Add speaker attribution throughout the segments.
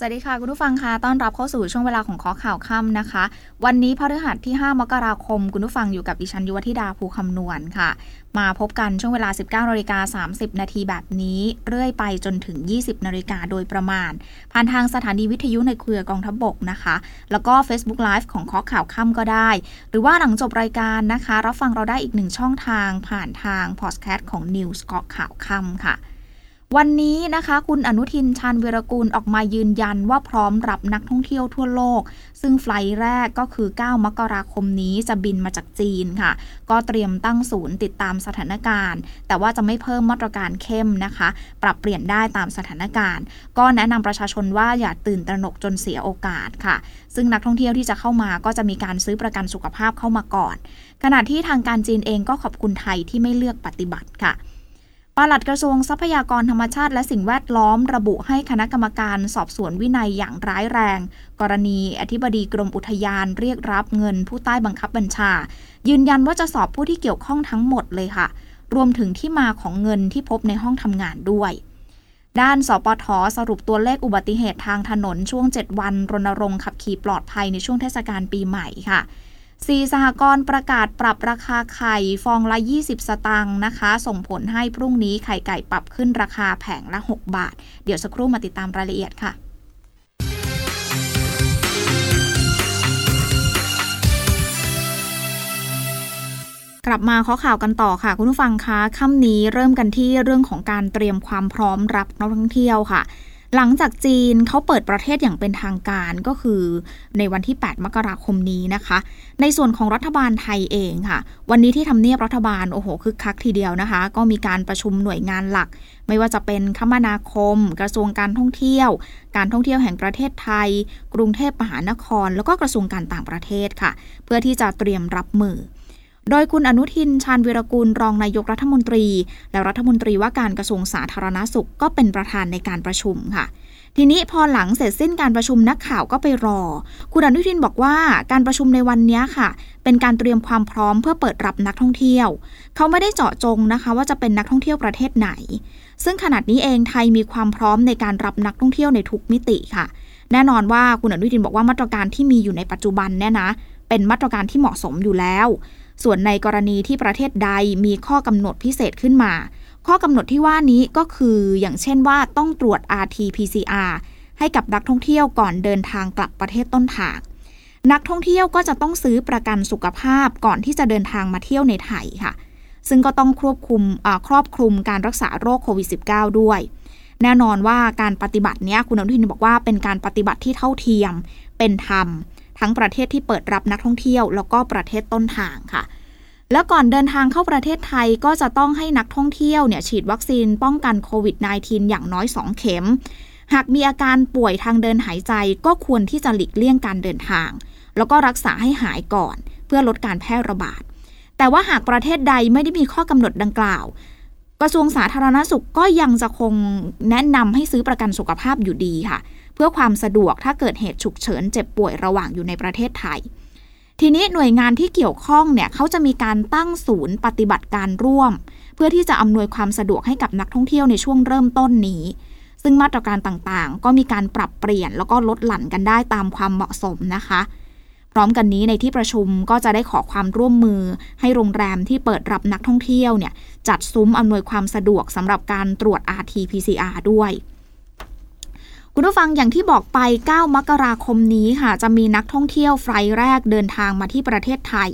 Speaker 1: สวัสดีค่ะ คุณผู้ฟังคะต้อนรับเข้าสู่ช่วงเวลาของข้อข่าวค่ำนะคะ วันนี้พฤหัสที่ 5 มกราคม คุณผู้ฟังอยู่กับดิฉันยุวธิดาภูคำนวณค่ะ มาพบกันช่วงเวลา 19นาฬิกา30 นาทีแบบนี้ เรื่อยไปจนถึง 20นาฬิกาโดยประมาณ ผ่านทางสถานีวิทยุในเครือกองทัพบบกนะคะ แล้วก็ Facebook Live ของข้อข่าวค่ำก็ได้ หรือว่าหลังจบรายการนะคะ รับฟังเราได้อีกหนึ่งช่องทางผ่านทางพอดแคสต์ของ News เกาะข่าวค่ำค่ะ วันนี้นะคะ คุณอนุทินชาญวิรกูลออกมายืนยันว่าพร้อมรับนักท่องเที่ยวทั่วโลก ซึ่งไฟล์แรกก็คือ 9 มกราคมนี้จะบินมาจากจีนค่ะ ก็เตรียมตั้งศูนย์ติดตามสถานการณ์ แต่ว่าจะไม่เพิ่มมาตรการเข้มนะคะ ปรับเปลี่ยนได้ตามสถานการณ์ ก็แนะนำประชาชนว่าอย่าตื่นตระหนกจนเสียโอกาสค่ะ ซึ่งนักท่องเที่ยวที่จะเข้ามาก็จะมีการซื้อประกันสุขภาพเข้ามาก่อน ขณะที่ทางการจีนเองก็ขอบคุณไทยที่ไม่เลือกปฏิบัติค่ะ ปลัดกระทรวงทรัพยากรธรรมชาติและสิ่งแวดล้อมระบุให้คณะกรรมการสอบสวนวินัยอย่างร้ายแรง กรณีอธิบดีกรมอุทยานเรียกรับเงินผู้ใต้บังคับบัญชา ยืนยันว่าจะสอบผู้ที่เกี่ยวข้องทั้งหมดเลยค่ะ รวมถึงที่มาของเงินที่พบในห้องทำงานด้วย ด้านสปทสรุปตัวเลขอุบัติเหตุทางถนนช่วง 7 วันรณรงค์ขับขี่ปลอดภัยในช่วงเทศกาลปีใหม่ค่ะ สีสหกรณ์ประกาศปรับราคาไข่ฟองละ 20 สตางค์นะคะ ส่งผลให้พรุ่งนี้ไข่ไก่ปรับขึ้นราคาแผงละ 6 บาท เดี๋ยวสักครู่มาติดตามรายละเอียดค่ะกลับมาข้อข่าวกันต่อค่ะ คุณผู้ฟังคะค่ำนี้เริ่มกันที่เรื่องของการเตรียมความพร้อมรับนักท่องเที่ยวค่ะ หลังจากจีนเขาเปิดประเทศอย่างเป็นทางการก็คือในวันที่ 8 มกราคมนี้นะคะ ในส่วนของรัฐบาลไทยเองค่ะ วันนี้ที่ทำเนียบรัฐบาล โอ้โหคึกคักทีเดียวนะคะ ก็มีการประชุมหน่วยงานหลัก ไม่ว่าจะเป็นคมนาคม กระทรวงการท่องเที่ยว การท่องเที่ยวแห่งประเทศไทย กรุงเทพมหานคร แล้วก็กระทรวงการต่างประเทศค่ะ เพื่อที่จะเตรียมรับมือ โดยคุณอนุทินชาญวิรกูลรองนายกรัฐมนตรี และรัฐมนตรีว่าการกระทรวงสาธารณาสุขก็เป็นประธานในการประชุมค่ะทีนี้พอหลังเสร็จสิ้นการประชุมนักข่าวก็ไปรอ คุณอนุทินบอกว่าการประชุมในวันนี้ค่ะ เป็นการเตรียมความพร้อมเพื่อเปิดรับนักท่องเที่ยว เขาไม่ได้เจาะจงนะคะ ว่าจะเป็นนักท่องเที่ยวประเทศไหน ซึ่งขนาดนี้เองไทยมีความพร้อมในการรับนักท่องเที่ยวในทุกมิติค่ะ แน่นอนว่าคุณอนุทินบอกว่ามาตรการที่มีอยู่ในปัจจุบันเนี่ยนะ เป็นมาตรการที่เหมาะสมอยู่แล้ว ส่วนในกรณีที่ประเทศใดมีข้อกำหนดพิเศษขึ้นมา ข้อกำหนดที่ว่านี้ก็คืออย่างเช่นว่าต้องตรวจ RT-PCR ให้กับนักท่องเที่ยวก่อนเดินทางกลับประเทศต้นทาง นักท่องเที่ยวก็จะต้องซื้อประกันสุขภาพก่อนที่จะเดินทางมาเที่ยวในไทยค่ะ ซึ่งก็ต้องควบคุมครอบคลุมการรักษาโรคโควิด -19 ด้วย แน่นอนว่าการปฏิบัติเนี้ยคุณอนุทินบอกว่าเป็นการปฏิบัติที่เท่าเทียม เป็นธรรม ทั้งประเทศที่เปิดรับนักท่องเที่ยว แล้วก็ประเทศต้นทางค่ะ แล้วก่อนเดินทางเข้าประเทศไทยก็จะต้องให้นักท่องเที่ยวเนี่ยฉีดวัคซีนป้องกันโควิด -19 อย่างน้อย 2 เข็ม หากมีอาการป่วยทางเดินหายใจก็ควรที่จะหลีกเลี่ยงการเดินทาง แล้วก็รักษาให้หายก่อน เพื่อลดการแพร่ระบาด แต่ว่าหากประเทศใดไม่ได้มีข้อกำหนดดังกล่าวกระทรวงสาธารณสุขก็ยังจะคงแนะนำให้ซื้อประกันสุขภาพอยู่ดีค่ะ เพื่อความสะดวกถ้าเกิดเหตุฉุกเฉินเจ็บป่วยระหว่างอยู่ในประเทศไทย ทีนี้หน่วยงานที่เกี่ยวข้องเนี่ยเขาจะมีการตั้งศูนย์ปฏิบัติการร่วม เพื่อที่จะอำนวยความสะดวกให้กับนักท่องเที่ยวในช่วงเริ่มต้นนี้ ซึ่งมาตรการต่างๆ ก็มีการปรับเปลี่ยนแล้วก็ลดหลั่นกันได้ตามความเหมาะสมนะคะพร้อมกันนี้ในที่ประชุมก็จะได้ขอความร่วมมือ ให้โรงแรมที่เปิดรับนักท่องเที่ยวเนี่ยจัดซุ้มอำนวยความสะดวกสำหรับการตรวจ RT-PCR ด้วย คุณผู้ฟังอย่างที่บอกไป 9 มกราคมนี้ค่ะ จะมีนักท่องเที่ยวไฟแรกเดินทางมาที่ประเทศไทย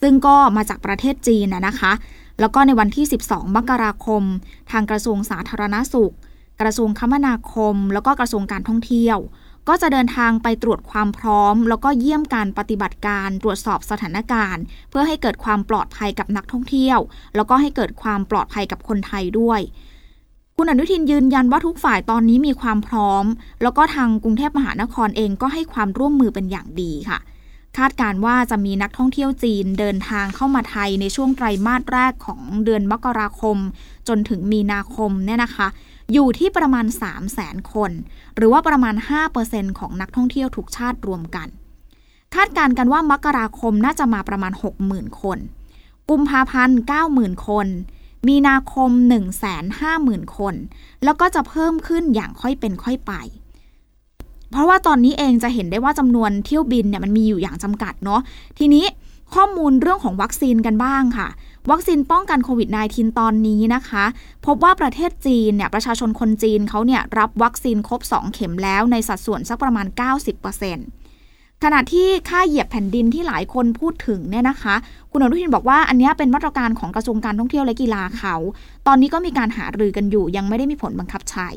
Speaker 1: ซึ่งก็มาจากประเทศจีนนะคะ แล้วก็ในวันที่ 12 มกราคม ทางกระทรวงสาธารณาสุข กระทรวงคมนาคม แล้วก็กระทรวงการท่องเที่ยว ก็จะเดินทางไปตรวจความพร้อม แล้วก็เยี่ยมการปฏิบัติการตรวจสอบสถานการณ์ เพื่อให้เกิดความปลอดภัยกับนักท่องเที่ยว แล้วก็ให้เกิดความปลอดภัยกับคนไทยด้วย คุณอนุทินยืนยันว่าทุกฝ่ายตอนนี้มีความพร้อม แล้วก็ทางกรุงเทพมหานครเองก็ให้ความร่วมมือเป็นอย่างดีค่ะ คาดการว่าจะมีนักท่องเที่ยวจีนเดินทางเข้ามาไทยในช่วงไตรมาสแรกของเดือนมกราคม จนถึงมีนาคมเนี่ยนะคะ อยู่ที่ประมาณ 3 0 0แสนคน หรือว่าประมาณ 5%ของนักท่องเที่ยวทุกชาติรวมกัน คาดการณ์กันว่ามกราคมน่าจะมาประมาณ 60,000 คน กุมภาพันธ์ 90,000 คน มีนาคม 150,000 คน แล้วก็จะเพิ่มขึ้นอย่างค่อยเป็นค่อยไป เพราะว่าตอนนี้เองจะเห็นได้ว่าจำนวนเที่ยวบินเนี่ยมันมีอยู่อย่างจำกัดเนาะ ทีนี้ข้อมูลเรื่องของวัคซีนกันบ้างค่ะ วัคซีนป้องกันโควิด -19 ตอนนี้นะคะ พบว่าประเทศจีนเนี่ยประชาชนคนจีนเขาเนี่ยรับวัคซีนครบ 2 เข็มแล้วในสัดส่วนสักประมาณ 90% ขณะที่ค่าเหยียบแผ่นดินที่หลายคนพูดถึงเนี่ยนะคะ คุณอนุทินบอกว่าอันนี้เป็นมาตรการของกระทรวงการท่องเที่ยวและกีฬาเขา ตอนนี้ก็มีการหารือกันอยู่ ยังไม่ได้มีผลบังคับใช้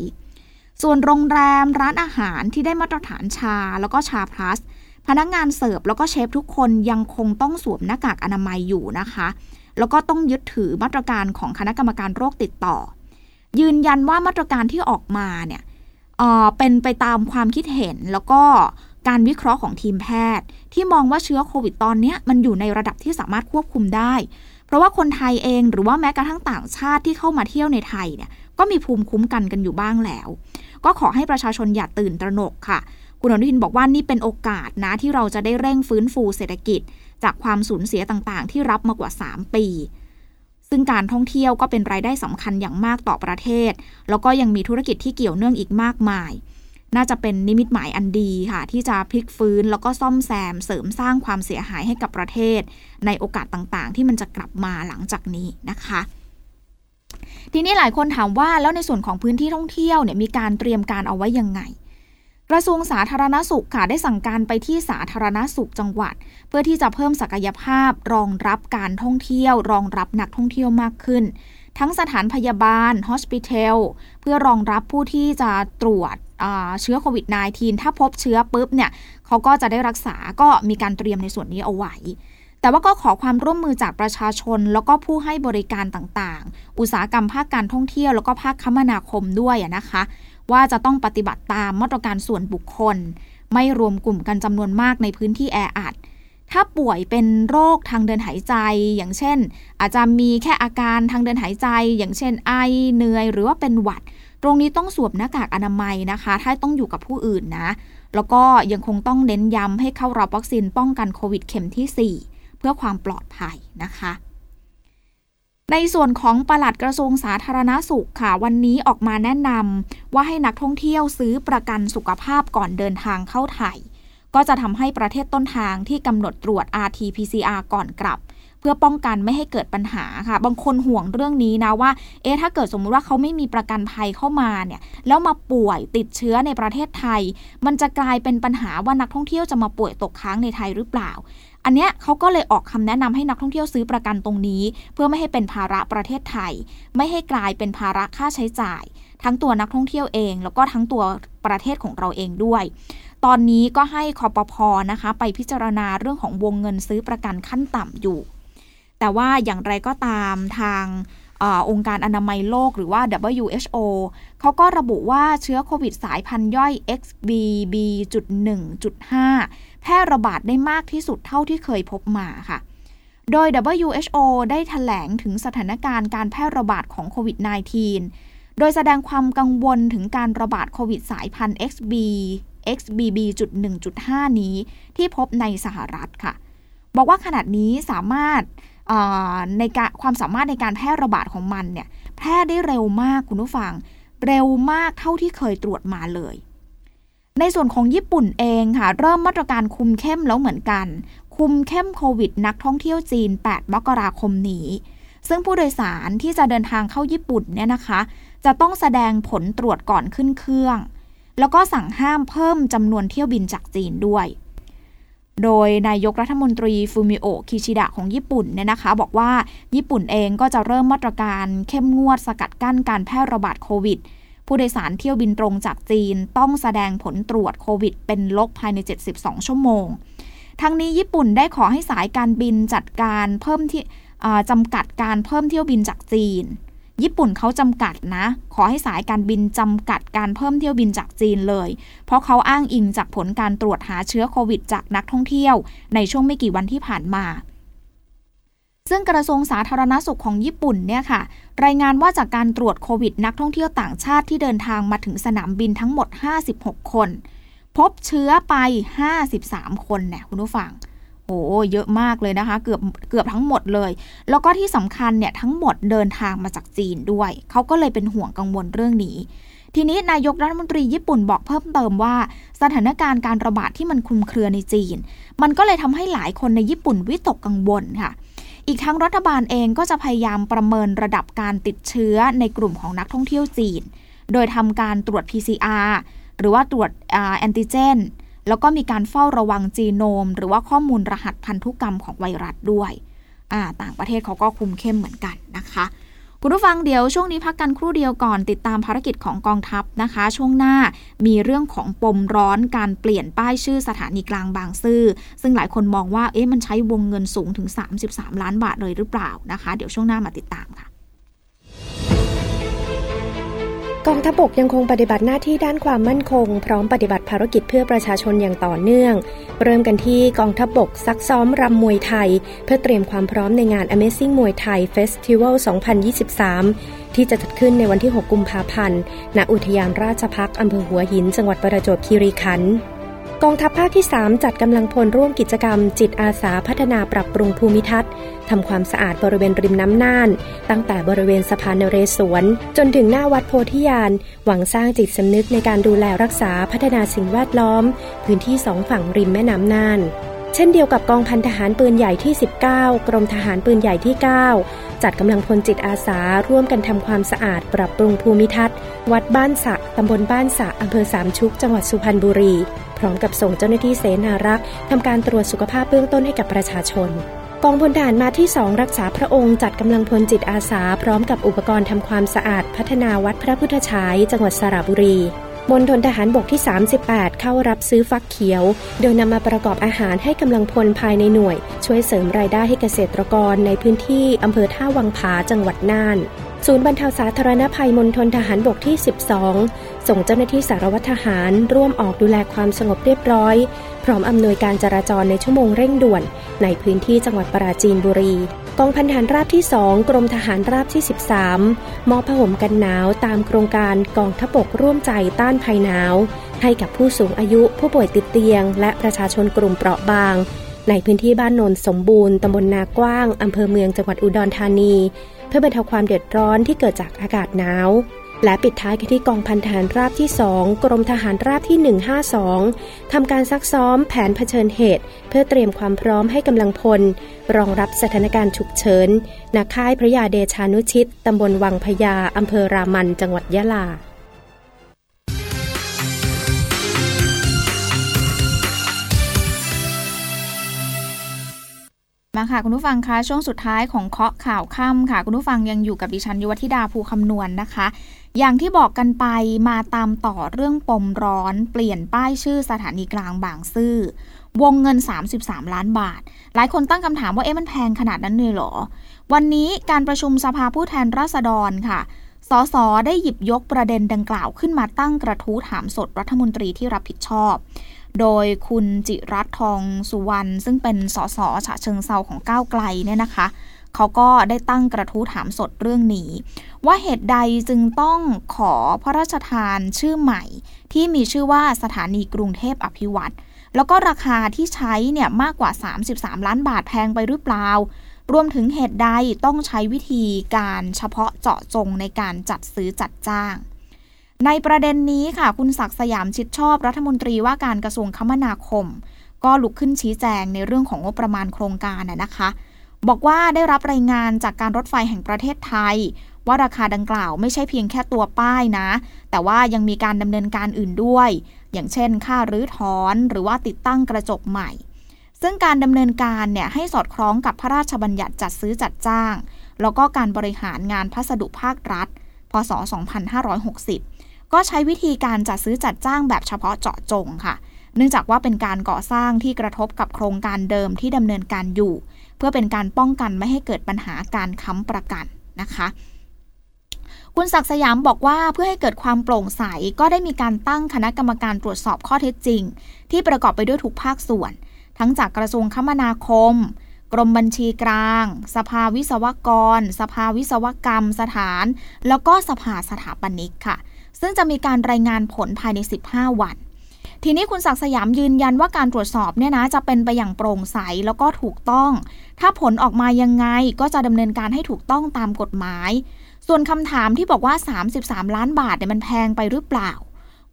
Speaker 1: ส่วนโรงแรมร้านอาหารที่ได้มาตรฐานชาแล้วก็ชาพลัส พนักงงานเสิร์ฟแล้วก็เชฟทุกคนยังคงต้องสวมหน้ากากอนามัยอยู่นะคะ แล้วก็ต้องยึดถือมาตรการของคณะกรรมการโรคติดต่อ ยืนยันว่ามาตรการที่ออกมาเนี่ยเเป็นไปตามความคิดเห็นแล้วก็ การวิเคราะห์ของทีมแพทย์ ที่มองว่าเชื้อโควิดตอนนี้มันอยู่ในระดับที่สามารถควบคุมได้ เพราะว่าคนไทยเองหรือว่าแม้กระทั่งต่างชาติที่เข้ามาเที่ยวในไทยเนี่ยก็มีภูมิคุ้มกันกันอยู่บ้างแล้ว ก็ขอให้ประชาชนอย่าตื่นตระหนกค่ะ คุณอนุทินบอกว่านี่เป็นโอกาสนะที่เราจะได้เร่งฟื้นฟูเศรษฐกิจ จากความสูญเสียต่างๆ ที่รับมากว่า 3 ปีซึ่งการท่องเที่ยวก็เป็นรายได้สำคัญอย่างมากต่อประเทศ แล้วก็ยังมีธุรกิจที่เกี่ยวเนื่องอีกมากมาย น่าจะเป็นนิมิตหมายอันดีค่ะ ที่จะพลิกฟื้นแล้วก็ซ่อมแซมเสริมสร้างความเสียหายให้กับประเทศ ในโอกาสต่างๆ ที่มันจะกลับมาหลังจากนี้นะคะทีนี้หลายคนถามว่าแล้วในส่วนของพื้นที่ท่องเที่ยวเนี่ยมีการเตรียมการเอาไว้ยังไง กระทรวงสาธารณสุขค่ะได้สั่งการไปที่สาธารณสุขจังหวัด เพื่อที่จะเพิ่มศักยภาพรองรับการท่องเที่ยว รองรับนักท่องเที่ยวมากขึ้น ทั้งสถานพยาบาลฮอสพิทอลเพื่อรองรับผู้ที่จะตรวจ เชื้อโควิด -19 ถ้าพบเชื้อปุ๊บเนี่ยเขาก็จะได้รักษาก็มีการเตรียมในส่วนนี้เอาไว้ แต่ว่าก็ขอความร่วมมือจากประชาชน แล้วก็ผู้ให้บริการต่างๆ อุตสาหกรรมภาคการท่องเที่ยวแล้วก็ภาคคมนาคมด้วยนะคะ ว่าจะต้องปฏิบัติตามมาตรการส่วนบุคคล ไม่รวมกลุ่มกันจำนวนมากในพื้นที่แออัดถ้าป่วยเป็นโรคทางเดินหายใจ อย่างเช่น อาจจะมีแค่อาการทางเดินหายใจ อย่างเช่นไอเหนื่อยหรือว่าเป็นหวัด ตรงนี้ต้องสวมหน้ากากอนามัยนะคะ ถ้าต้องอยู่กับผู้อื่นนะ แล้วก็ยังคงต้องเน้นย้ำให้เข้ารับวัคซีนป้องกันโควิดเข็มที่ 4 เพื่อความปลอดภัยนะคะ ในส่วนของปลัดกระทรวงสาธารณาสุขค่ะ วันนี้ออกมาแนะนำว่าให้นักท่องเที่ยวซื้อประกันสุขภาพก่อนเดินทางเข้าไทย ก็จะทำให้ประเทศต้นทางที่กำหนดตรวจ RT-PCR ก่อนกลับ เพื่อป้องกันไม่ให้เกิดปัญหาค่ะ บางคนห่วงเรื่องนี้นะว่า เอ๊ะถ้าเกิดสมมุติว่าเขาไม่มีประกันภัยเข้ามาเนี่ยแล้วมาป่วยติดเชื้อในประเทศไทย มันจะกลายเป็นปัญหาว่านักท่องเที่ยวจะมาป่วยตกค้างในไทยหรือเปล่าอันเนี้ยเขาก็เลยออกคำแนะนำให้นักท่องเที่ยวซื้อประกันตรงนี้ เพื่อไม่ให้เป็นภาระประเทศไทย ไม่ให้กลายเป็นภาระค่าใช้จ่าย ทั้งตัวนักท่องเที่ยวเอง แล้วก็ทั้งตัวประเทศของเราเองด้วย ตอนนี้ก็ให้คอปพอนะคะ ไปพิจารณาเรื่องของวงเงินซื้อประกันขั้นต่ำอยู่ แต่ว่าอย่างไรก็ตามทางอองค์การอนามัยโลกหรือว่า WHO เขาก็ระบุว่าเชื้อโควิดสายพันธุ์ย่อย XBB.1.5 แพร่ระบาดได้มากที่สุดเท่าที่เคยพบมาค่ะ โดย WHO ได้ถแถลงถึงสถานการณ์การแพร่ระบาดของโควิด -19 โดยแสดงความกังวลถึงการระบาดโควิดสายพันธุ์ XB XBB.1.5 นี้ที่พบในสหรัฐค่ะ บอกว่าขนาดนี้สามารถ ในการความสามารถในการแพร่ระบาดของมันเนี่ยแพร่ได้เร็วมากคุณผู้ฟัง เร็วมากเท่าที่เคยตรวจมาเลย ในส่วนของญี่ปุ่นเองค่ะ เริ่มมาตรการคุมเข้มแล้วเหมือนกัน คุมเข้มโควิดนักท่องเที่ยวจีน 8 มกราคมนี้ ซึ่งผู้โดยสารที่จะเดินทางเข้าญี่ปุ่นเนี่ยนะคะ จะต้องแสดงผลตรวจก่อนขึ้นเครื่อง แล้วก็สั่งห้ามเพิ่มจำนวนเที่ยวบินจากจีนด้วย โดยนายกรัฐมนตรีฟูมิโอคิชิดะของญี่ปุ่นเนี่ยนะคะ บอกว่าญี่ปุ่นเองก็จะเริ่มมาตรการเข้มงวดสกัดกั้นการแพร่ระบาดโควิด ผู้โดยสารเที่ยวบินตรงจากจีนต้องแสดงผลตรวจโควิด เป็นลบภายใน 72 ชั่วโมง ทั้งนี้ญี่ปุ่นได้ขอให้สายการบินจัดการเพิ่มที่จำกัดการเพิ่มเที่ยวบินจากจีน ญี่ปุ่นเขาจำกัดนะ ขอให้สายการบินจำกัดการเพิ่มเที่ยวบินจากจีนเลย เพราะเขาอ้างอิงจากผลการตรวจหาเชื้อโควิดจากนักท่องเที่ยว ในช่วงไม่กี่วันที่ผ่านมา ซึ่งกระทรวงสาธารณสุขของญี่ปุ่นเนี่ยค่ะ รายงานว่าจากการตรวจโควิด นักท่องเที่ยวต่างชาติที่เดินทางมาถึงสนามบินทั้งหมด 56 คน พบเชื้อไป 53 คนเนี่ยคุณผู้ฟัง โอ้เยอะมากเลยนะคะ เกือบเกือบทั้งหมดเลย แล้วก็ที่สำคัญเนี่ยทั้งหมดเดินทางมาจากจีนด้วย เขาก็เลยเป็นห่วงกังวลเรื่องนี้ ทีนี้นายกรัฐมนตรีญี่ปุ่นบอกเพิ่มเติมว่า สถานการณ์การระบาดที่มันคลุมเครือในจีน มันก็เลยทำให้หลายคนในญี่ปุ่นวิตกกังวลค่ะอีกทั้งรัฐบาลเองก็จะพยายามประเมินระดับการติดเชื้อในกลุ่มของนักท่องเที่ยวจีน โดยทำการตรวจ PCR หรือว่าตรวจแอนติเจน แล้วก็มีการเฝ้าระวังจีโนม หรือว่าข้อมูลรหัสพันธุกรรมของไวรัสด้วยต่างประเทศเขาก็คุมเข้มเหมือนกันนะคะ คุณผู้ฟังเดี๋ยวช่วงนี้พักกันครู่เดียวก่อนติดตามภารกิจของกองทัพนะคะ ช่วงหน้ามีเรื่องของปมร้อนการเปลี่ยนป้ายชื่อสถานีกลางบางซื่อ ซึ่งหลายคนมองว่าเอ๊ะมันใช้วงเงินสูงถึง 33 ล้านบาทเลยหรือเปล่านะคะ เดี๋ยวช่วงหน้ามาติดตามค่ะ
Speaker 2: กองทัพบกยังคงปฏิบัติหน้าที่ด้านความมั่นคง พร้อมปฏิบัติภารกิจเพื่อประชาชนอย่างต่อเนื่อง เริ่มกันที่กองทัพบกซักซ้อมรำมวยไทย เพื่อเตรียมความพร้อมในงาน Amazing มวยไทย Festival 2023 ที่จะจัดขึ้นในวันที่ 6 กุมภาพันธ์ณอุทยานราชพักอำเภอหัวหิน จังหวัดประจวบคีรีขันธ์ กองทัพภาคที่ 3 จัดกำลังพลร่วมกิจกรรม จิตอาสาพัฒนาปรับปรุงภูมิทัศน์ทำความสะอาดบริเวณริมน้ำน่าน ตั้งแต่บริเวณสะพานนเรศวร จนถึงหน้าวัดโพธิยาน หวังสร้างจิตสำนึกในการดูแลรักษาพัฒนาสิ่งแวดล้อม พื้นที่สองฝั่งริมแม่น้ำน่าน เช่นเดียวกับกองพันทหารปืนใหญ่ที่ 19 กรมทหารปืนใหญ่ที่ 9 จัดกำลังพลจิตอาสาร่วมกันทำความสะอาดปรับปรุงภูมิทัศน์ วัดบ้านสะตำบลบ้านสะอำเภอสามชุก จังหวัดสุพรรณบุรี พร้อมกับส่งเจ้าหน้าที่เสนารักษ์ทำการตรวจสุขภาพเบื้องต้นให้กับประชาชนกองพลทหารมาที่ 2 รักษาพระองค์จัดกำลังพลจิตอาสา พร้อมกับอุปกรณ์ทำความสะอาด พัฒนาวัดพระพุทธฉายจังหวัดสระบุรี มณฑลทหารบกที่ 38 เข้ารับซื้อฟักเขียว โดยนำมาประกอบอาหารให้กำลังพลภายในหน่วย ช่วยเสริมรายได้ให้เกษตรกรในพื้นที่อำเภอท่าวังผาจังหวัดน่าน ศูนย์บรรเทาสาธารณภัยมณฑลทหารบกที่ 12 ส่งเจ้าหน้าที่สารวัตรทหารร่วมออกดูแลความสงบเรียบร้อย พร้อมอำนวยการจราจรในชั่วโมงเร่งด่วน ในพื้นที่จังหวัดปราจีนบุรี กองพันทหารราบที่ 2 กรมทหารราบที่ 13 มอบผ้าห่มกันหนาวตามโครงการกองทบกร่วมใจต้านภัยหนาว ให้กับผู้สูงอายุผู้ป่วยติดเตียง และประชาชนกลุ่มเปราะบาง ในพื้นที่บ้านโนนสมบูรณ์ตำบลนากว้างอำเภอเมืองจังหวัดอุดรธานี เพื่อบรรเทาความเดือดร้อนที่เกิดจากอากาศหนาว และปิดท้ายกันที่กองพันทหารราบที่ 2 กรมทหารราบที่ 152 ทำการซักซ้อมแผนเผชิญเหตุ เพื่อเตรียมความพร้อมให้กำลังพล รองรับสถานการณ์ฉุกเฉินนักค่ายพระยาเดชานุชิต ตำบลวังพญาอำเภอรามัน จังหวัดยะลา
Speaker 1: มาค่ะ คุณผู้ฟังคะช่วงสุดท้ายของเคาะข่าวค่ำค่ะ คุณผู้ฟังยังอยู่กับดิฉันยุวธิดาภูคำนวณนนะคะ อย่างที่บอกกันไปมาตามต่อเรื่องปมร้อน เปลี่ยนป้ายชื่อสถานีกลางบางซื่อ วงเงิน 33 ล้านบาท หลายคนตั้งคำถามว่าเอ๊ะมันแพงขนาดนั้นเลยเหรอ วันนี้การประชุมสภาผู้แทนราษฎรค่ะสสได้หยิบยกประเด็นดังกล่าวขึ้นมาตั้งกระทู้ถามสดรัฐมนตรีที่รับผิดชอบ โดยคุณจิรัตทองสุวรรณซึ่งเป็นสสฉะเชิงเซาของก้าวไกลเนี่ยนะคะ เขาก็ได้ตั้งกระทู้ถามสดเรื่องนี้ ว่าเหตุใดจึงต้องขอพระราชทานชื่อใหม่ ที่มีชื่อว่าสถานีกรุงเทพอภิวัตแล้วก็ราคาที่ใช้เนี่ยมากกว่า 33 ล้านบาทแพงไปหรือเปล่า รวมถึงเหตุใดต้องใช้วิธีการเฉพาะเจาะจงในการจัดซื้อจัดจ้าง ในประเด็นนี้ค่ะ คุณศักดิ์สยามชิดชอบรัฐมนตรีว่าการกระทรวงคมนาคม ก็ลุกขึ้นชี้แจงในเรื่องของงบประมาณโครงการนะคะ บอกว่าได้รับรายงานจากการรถไฟแห่งประเทศไทย ว่าราคาดังกล่าวไม่ใช่เพียงแค่ตัวป้ายนะ แต่ว่ายังมีการดำเนินการอื่นด้วย อย่างเช่น ค่ารื้อถอนหรือว่าติดตั้งกระจกใหม่ ซึ่งการดำเนินการเนี่ยให้สอดคล้องกับพระราชบัญญัติจัดซื้อจัดจ้าง แล้วก็การบริหารงานพัสดุภาครัฐ พศ 2560 ก็ใช้วิธีการจัดซื้อจัดจ้างแบบเฉพาะเจาะจงค่ะ เนื่องจากว่าเป็นการก่อสร้างที่กระทบกับโครงการเดิมที่ดำเนินการอยู่ พื่อเป็นการป้องกันไม่ให้เกิดปัญหาการค้ำประกันนะคะคุณศักสยามบอกว่าเพื่อให้เกิดความโปร่งใสก็ได้มีการตั้งคณะกรรมการตรวจสอบข้อเท็จจริง ที่ประกอบไปด้วยทุกภาคส่วน ทั้งจากกระทรวงคมนาคม กรมบัญชีกลาง สภาวิศวกร สภาวิศวกรรมสถาน แล้วก็สภาสถาปนิกค่ะ ซึ่งจะมีการรายงานผลภายใน 15 วัน ทีนี้คุณศักดิ์สยามยืนยันว่าการตรวจสอบเนี่ยนะจะเป็นไปอย่างโปร่งใสแล้วก็ถูกต้อง ถ้าผลออกมายังไงก็จะดำเนินการให้ถูกต้องตามกฎหมาย ส่วนคำถามที่บอกว่า 33 ล้านบาทเนี่ยมันแพงไปหรือเปล่า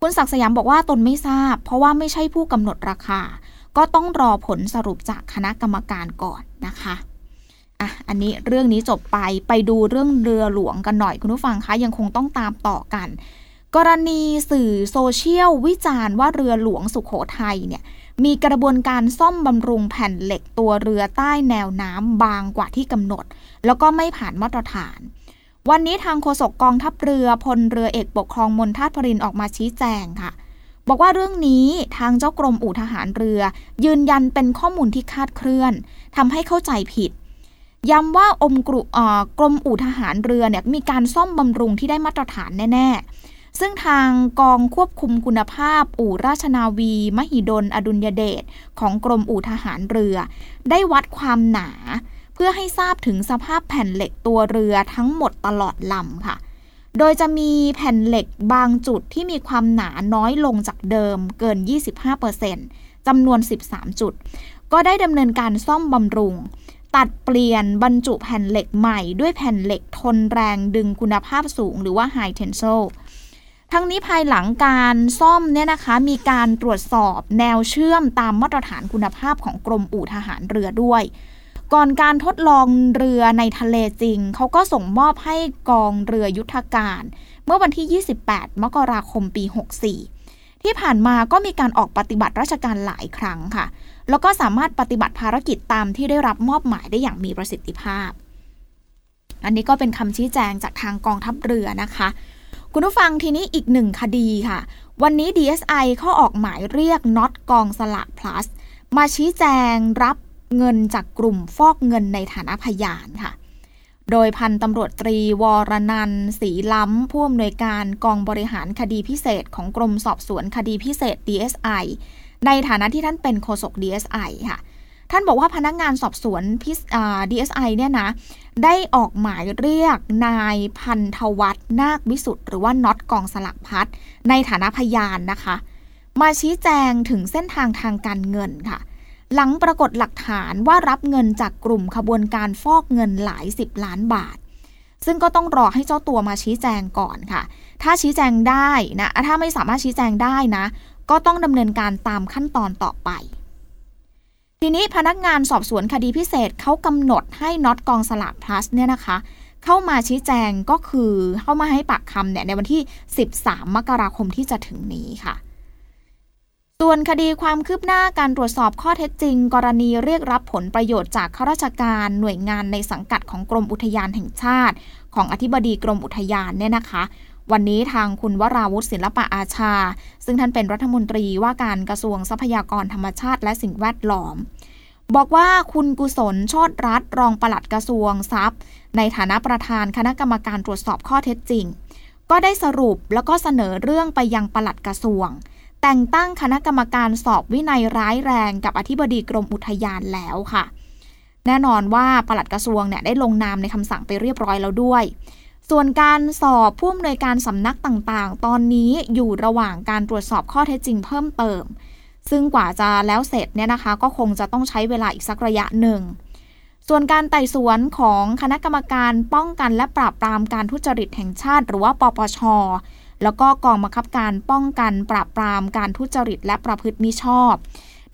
Speaker 1: คุณศักดิ์สยามบอกว่าตนไม่ทราบ เพราะว่าไม่ใช่ผู้กำหนดราคา ก็ต้องรอผลสรุปจากคณะกรรมการก่อนนะคะอะอันนี้เรื่องนี้จบไปไปดูเรื่องเรือหลวงกันหน่อยคุณผู้ฟังคะยังคงต้องตามต่อกัน กรณีสื่อโซเชียลวิจารณ์ว่าเรือหลวงสุขโขทัยเนี่ยมีกระบวนการซ่อมบำรุงแผ่นเหล็กตัวเรือใต้แนวน้ำบางกว่าที่กำหนด แล้วก็ไม่ผ่านมาตรฐาน วันนี้ทางโฆษกกองทัพเรือพลเรือเอกปกครองมนทาตพรินออกมาชี้แจงค่ะ บอกว่าเรื่องนี้ทางเจ้ากรมอู่ทหารเรือ ยืนยันเป็นข้อมูลที่คาดเคลื่อนทำให้เข้าใจผิดย้ำว่าอมกรุกรมอู่ทหารเรือเนี่ยมีการซ่อมบำรุงที่ได้มาตรฐานแน่ ซึ่งทางกองควบคุมคุณภาพ อู่ราชนาวี มหิดล อดุลยเดชของกรมอู่ทหารเรือ ได้วัดความหนา เพื่อให้ทราบถึงสภาพแผ่นเหล็กตัวเรือทั้งหมดตลอดลำค่ะ โดยจะมีแผ่นเหล็กบางจุดที่มีความหนาน้อยลงจากเดิมเกิน 25%จำนวน 13 จุด ก็ได้ดำเนินการซ่อมบำรุงตัดเปลี่ยนบรรจุแผ่นเหล็กใหม่ด้วยแผ่นเหล็กทนแรงดึงคุณภาพสูงหรือว่า High Tensile ทั้งนี้ภายหลังการซ่อมเนี่ยนะคะ มีการตรวจสอบแนวเชื่อมตามมาตรฐานคุณภาพของกรมอู่ทหารเรือด้วย ก่อนการทดลองเรือในทะเลจริง เขาก็ส่งมอบให้กองเรือยุทธการ เมื่อวันที่ 28 มกราคมปี 64 ที่ผ่านมาก็มีการออกปฏิบัติราชการหลายครั้งค่ะ แล้วก็สามารถปฏิบัติภารกิจตามที่ได้รับมอบหมายได้อย่างมีประสิทธิภาพ อันนี้ก็เป็นคำชี้แจงจากทางกองทัพเรือนะคะ คุณผู้ฟังทีนี้อีกหนึ่งคดีค่ะ วันนี้ DSI เขาออกหมายเรียกน็อตกองสลาก plus มาชี้แจงรับเงินจากกลุ่มฟอกเงินในฐานะพยานค่ะ โดยพันตำรวจตรีวรณันศรีล้ำผู้อำนวยการกองบริหารคดีพิเศษของกรมสอบสวนคดีพิเศษ DSI ในฐานะที่ท่านเป็นโฆษก DSI ค่ะ ท่านบอกว่าพนักงานสอบสวนคดีพิเอสไอเนี่ยนะ ได้ออกหมายเรียกนายพันธ์ธวัช นาควิสุทธิ์หรือว่าน็อตกองสลากพลัสในฐานะพยานนะคะ มาชี้แจงถึงเส้นทางทางการเงินค่ะ หลังปรากฏหลักฐานว่ารับเงินจากกลุ่มขบวนการฟอกเงินหลายสิบล้านบาท ซึ่งก็ต้องรอให้เจ้าตัวมาชี้แจงก่อนค่ะ ถ้าชี้แจงได้นะ ถ้าไม่สามารถชี้แจงได้นะ ก็ต้องดำเนินการตามขั้นตอนต่อไป ทีนี้พนักงานสอบสวนคดีพิเศษเขากำหนดให้น็อตกองสลากพลัสเนี่ยนะคะ เข้ามาชี้แจงก็คือเข้ามาให้ปากคำเนี่ยในวันที่ 13 มกราคมที่จะถึงนี้ค่ะส่วนคดีความคืบหน้าการตรวจสอบข้อเท็จจริง กรณีเรียกรับผลประโยชน์จากข้าราชการหน่วยงานในสังกัดของกรมอุทยานแห่งชาติ ของอธิบดีกรมอุทยานเนี่ยนะคะ วันนี้ทางคุณวราวุฒิศิลปะอาชา ซึ่งท่านเป็นรัฐมนตรีว่าการกระทรวงทรัพยากรธรรมชาติและสิ่งแวดล้อม บอกว่าคุณกุศลชดรัฐรองปลัดกระทรวงทรัพย์ ในฐานะประธานคณะกรรมการตรวจสอบข้อเท็จจริง ก็ได้สรุปแล้วก็เสนอเรื่องไปยังปลัดกระทรวง แต่งตั้งคณะกรรมการสอบวินัยร้ายแรงกับอธิบดีกรมอุทยานแล้วค่ะแน่นอนว่าปลัดกระทรวงเนี่ยได้ลงนามในคำสั่งไปเรียบร้อยแล้วด้วย ส่วนการสอบผู้อำนวยการสำนักต่างๆ ตอนนี้อยู่ระหว่างการตรวจสอบข้อเท็จจริงเพิ่มเติม ซึ่งกว่าจะแล้วเสร็จเนี่ยนะคะ ก็คงจะต้องใช้เวลาอีกสักระยะหนึ่ง ส่วนการไต่สวนของคณะกรรมการป้องกันและปราบปรามการทุจริตแห่งชาติ หรือว่าปปช แล้วก็กองบังคับการป้องกันปราบปรามการทุจริตและประพฤติมิชอบ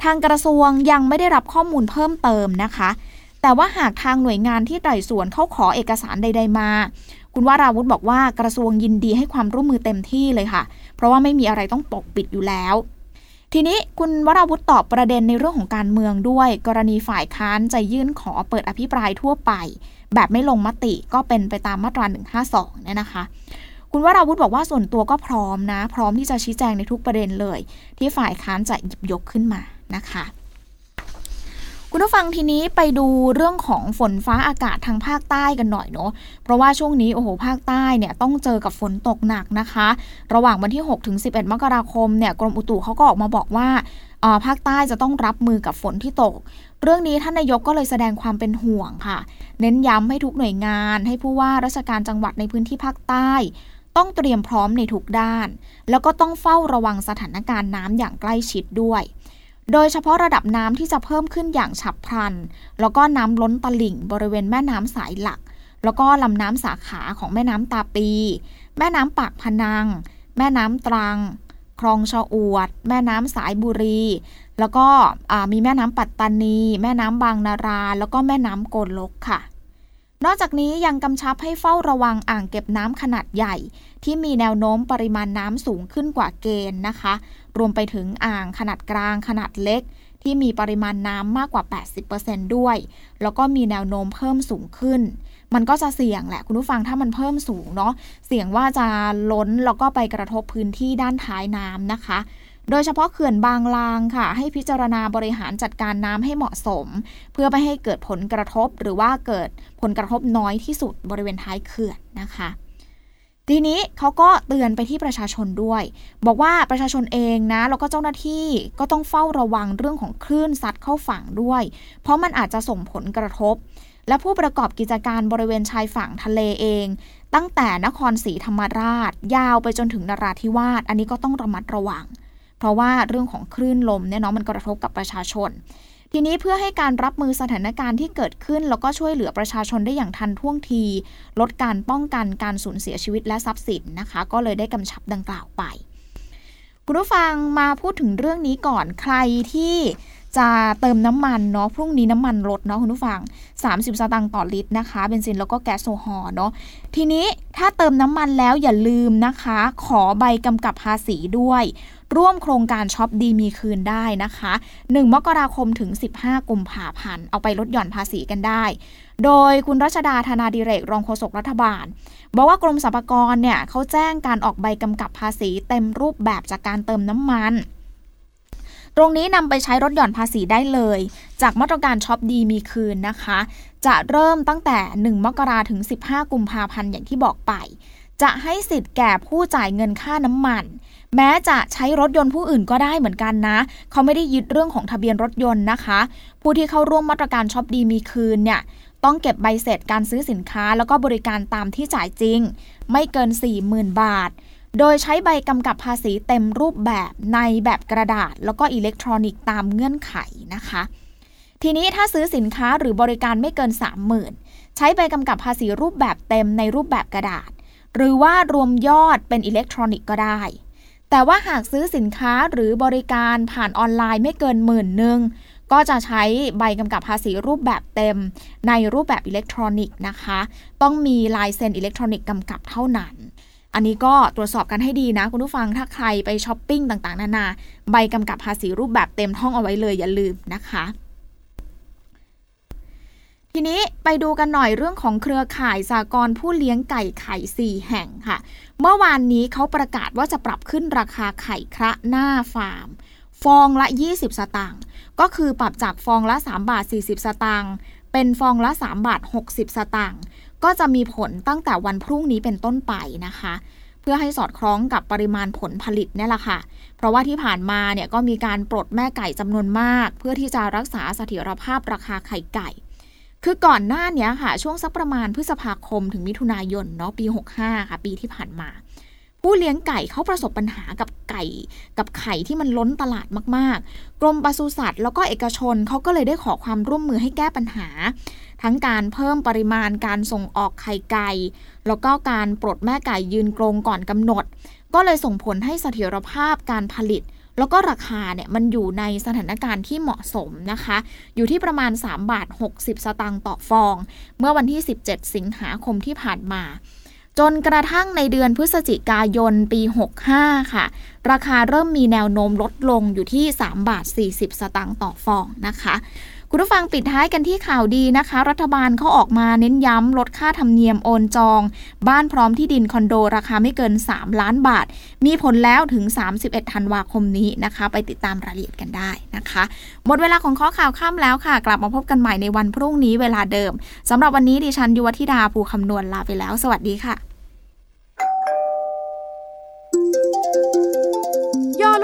Speaker 1: ทางกระทรวงยังไม่ได้รับข้อมูลเพิ่มเติมนะคะ แต่ว่าหากทางหน่วยงานที่ไต่สวนเขาขอเอกสารใด ๆ มา คุณวาราวุธบอกว่ากระทรวงยินดีให้ความร่วมมือเต็มที่เลยค่ะ เพราะว่าไม่มีอะไรต้องปกปิดอยู่แล้ว ทีนี้คุณวราวุธตอบประเด็นในเรื่องของการเมืองด้วย กรณีฝ่ายค้านจะยื่นขอเปิดอภิปรายทั่วไป แบบไม่ลงมติก็เป็นไปตามมาตรา152เนี่ยนะคะคุณวราวุธบอกว่าส่วนตัวก็พร้อมนะ พร้อมที่จะชี้แจงในทุกประเด็นเลย ที่ฝ่ายค้านจะหยิบยกขึ้นมานะคะ คุณผู้ฟังทีนี้ไปดูเรื่องของฝนฟ้าอากาศทางภาคใต้กันหน่อยเนาะเพราะว่าช่วงนี้โอ้โหภาคใต้เนี่ยต้องเจอกับฝนตกหนักนะคะ ระหว่างวันที่6ถึง11 มกราคมเนี่ยกรมอุตุเขาก็ออกมาบอกว่าภาคใต้จะต้องรับมือกับฝนที่ตก เรื่องนี้ท่านนายกก็เลยแสดงความเป็นห่วงค่ะ เน้นย้ำให้ทุกหน่วยงาน ให้ผู้ว่าราชการจังหวัดในพื้นที่ภาคใต้ ต้องเตรียมพร้อมในทุกด้าน แล้วก็ต้องเฝ้าระวังสถานการณ์น้ำอย่างใกล้ชิดด้วย โดยเฉพาะระดับน้ำที่จะเพิ่มขึ้นอย่างฉับพลัน แล้วก็น้ำล้นตลิ่งบริเวณแม่น้ำสายหลัก แล้วก็ลำน้ำสาขาของแม่น้ำตาปี แม่น้ำปากพนัง แม่น้ำตรัง คลองชะอวด แม่น้ำสายบุรี แล้วก็มีแม่น้ำปัตตานี แม่น้ำบางนารา แล้วก็แม่น้ำโกลกค่ะนอกจากนี้ยังกำชับให้เฝ้าระวังอ่างเก็บน้ำขนาดใหญ่ ที่มีแนวโน้มปริมาณน้ำสูงขึ้นกว่าเกณฑ์นะคะ รวมไปถึงอ่างขนาดกลางขนาดเล็ก ที่มีปริมาณน้ำมากกว่า 80%ด้วย แล้วก็มีแนวโน้มเพิ่มสูงขึ้น มันก็จะเสี่ยงแหละคุณผู้ฟังถ้ามันเพิ่มสูงเนาะเสี่ยงว่าจะล้นแล้วก็ไปกระทบพื้นที่ด้านท้ายน้ำนะคะโดยเฉพาะเขื่อนบางลางค่ะ ให้พิจารณาบริหารจัดการน้ำให้เหมาะสม เพื่อไม่ให้เกิดผลกระทบหรือว่าเกิดผลกระทบน้อยที่สุดบริเวณท้ายเขื่อนนะคะ ทีนี้เขาก็เตือนไปที่ประชาชนด้วย บอกว่าประชาชนเองนะแล้วก็เจ้าหน้าที่ก็ต้องเฝ้าระวังเรื่องของคลื่นซัดเข้าฝั่งด้วย เพราะมันอาจจะส่งผลกระทบ และผู้ประกอบกิจการบริเวณชายฝั่งทะเลเอง ตั้งแต่นครศรีธรรมราช ยาวไปจนถึงนราธิวาสอันนี้ก็ต้องระมัดระวัง เพราะว่าเรื่องของคลื่นลมเนี่ยเนาะมันกระทบกับประชาชน ทีนี้เพื่อให้การรับมือสถานการณ์ที่เกิดขึ้น แล้วก็ช่วยเหลือประชาชนได้อย่างทันท่วงที ลดการป้องกันการสูญเสียชีวิตและทรัพย์สินนะคะ ก็เลยได้กำชับดังกล่าวไป คุณผู้ฟังมาพูดถึงเรื่องนี้ก่อนใครที่จะเติมน้ำมันเนาะพรุ่งนี้น้ำมันลดเนาะคุณผู้ฟัง 30 สตางค์ต่อลิตรนะคะเบนซินแล้วก็แก๊สโซฮอล์เนาะทีนี้ถ้าเติมน้ำมันแล้วอย่าลืมนะคะ ขอใบกำกับภาษีด้วย ร่วมโครงการช็อปดีมีคืนได้นะคะ 1 มกราคมถึง 15 กุมภาพันธ์ เอาไปลดหย่อนภาษีกันได้ โดยคุณรัชดาธนาดิเรกรองโฆษกรัฐบาล บอกว่ากรมสรรพากรเนี่ยเขาแจ้งการออกใบกำกับภาษีเต็มรูปแบบจากการเติมน้ำมันตรงนี้นำไปใช้ลดหย่อนภาษีได้เลย จากมาตรการช็อปดีมีคืนนะคะ จะเริ่มตั้งแต่ 1 มกราถึง 15 กุมภาพันธ์อย่างที่บอกไป จะให้สิทธิ์แก่ผู้จ่ายเงินค่าน้ำมัน แม้จะใช้รถยนต์ผู้อื่นก็ได้เหมือนกันนะ เขาไม่ได้ยึดเรื่องของทะเบียนรถยนต์นะคะ ผู้ที่เข้าร่วมมาตรการช็อปดีมีคืนเนี่ยต้องเก็บใบเสร็จการซื้อสินค้าแล้วก็บริการตามที่จ่ายจริง ไม่เกิน 40,000 บาท โดยใช้ใบกำกับภาษีเต็มรูปแบบในแบบกระดาษ แล้วก็อิเล็กทรอนิกส์ตามเงื่อนไขนะคะ ทีนี้ถ้าซื้อสินค้าหรือบริการไม่เกิน 30,000 ใช้ใบกำกับภาษีรูปแบบเต็มในรูปแบบกระดาษ หรือว่ารวมยอดเป็นอิเล็กทรอนิกส์ก็ได้ แต่ว่าหากซื้อสินค้าหรือบริการผ่านออนไลน์ไม่เกินหมื่นหนึ่งก็จะใช้ใบกำกับภาษีรูปแบบเต็ม ในรูปแบบอิเล็กทรอนิกส์นะคะ ต้องมีลายเซ็นอิเล็กทรอนิกส์กำกับเท่านั้น อันนี้ก็ตรวจสอบกันให้ดีนะ คุณผู้ฟังถ้าใครไปช้อปปิ้งต่างๆ นานา ใบกำกับภาษีรูปแบบเต็มท่องเอาไว้เลยอย่าลืมนะคะ ทีนี้ไปดูกันหน่อยเรื่องของเครือข่ายสากรผู้เลี้ยงไก่ไข่ 4 แห่งค่ะ เมื่อวานนี้เขาประกาศว่าจะปรับขึ้นราคาไข่คระหน้าฟาร์ม ฟองละ 20 สตางค์ก็คือปรับจากฟองละ 3 บาท 40 สตางค์เป็นฟองละ 3 บาท 60 สตางค์ก็จะมีผลตั้งแต่วันพรุ่งนี้เป็นต้นไปนะคะ เพื่อให้สอดคล้องกับปริมาณผลผลิตนี่แหละค่ะ เพราะว่าที่ผ่านมาเนี่ยก็มีการปลดแม่ไก่จำนวนมาก เพื่อที่จะรักษาเสถียรภาพราคาไข่ไก่ คือก่อนหน้านี้ค่ะ ช่วงสักประมาณพฤษภาคมถึงมิถุนายนเนาะปี 65 ค่ะ ปีที่ผ่านมา ผู้เลี้ยงไก่เขาประสบปัญหากับไก่ กับไข่ที่มันล้นตลาดมากๆ กรมปศุสัตว์แล้วก็เอกชนเขาก็เลยได้ขอความร่วมมือให้แก้ปัญหา ทั้งการเพิ่มปริมาณการส่งออกไข่ไก่ แล้วก็การปลดแม่ไก่ยืนกรงก่อนกำหนด ก็เลยส่งผลให้เสถียรภาพการผลิต แล้วก็ราคาเนี่ยมันอยู่ในสถานการณ์ที่เหมาะสมนะคะ อยู่ที่ประมาณ 3 บาท 60 สตางค์ต่อฟอง เมื่อวันที่ 17 สิงหาคมที่ผ่านมา จนกระทั่งในเดือนพฤศจิกายนปี 65 ค่ะ ราคาเริ่มมีแนวโน้มลดลงอยู่ที่ 3 บาท 40 สตางค์ต่อฟองนะคะ คุณผู้ฟังปิดท้ายกันที่ข่าวดีนะคะ รัฐบาลเขาออกมาเน้นย้ำลดค่าธรรมเนียมโอนจอง บ้านพร้อมที่ดินคอนโดราคาไม่เกิน 3 ล้านบาท มีผลแล้วถึง 31 ธันวาคมนี้นะคะ ไปติดตามรายละเอียดกันได้นะคะ หมดเวลาของข้อข่าวข้ามแล้วค่ะ กลับมาพบกันใหม่ในวันพรุ่งนี้เวลาเดิมสำหรับวันนี้ดิฉันยุวธิดาภูคำนวณลาไปแล้ว สวัสดีค่ะ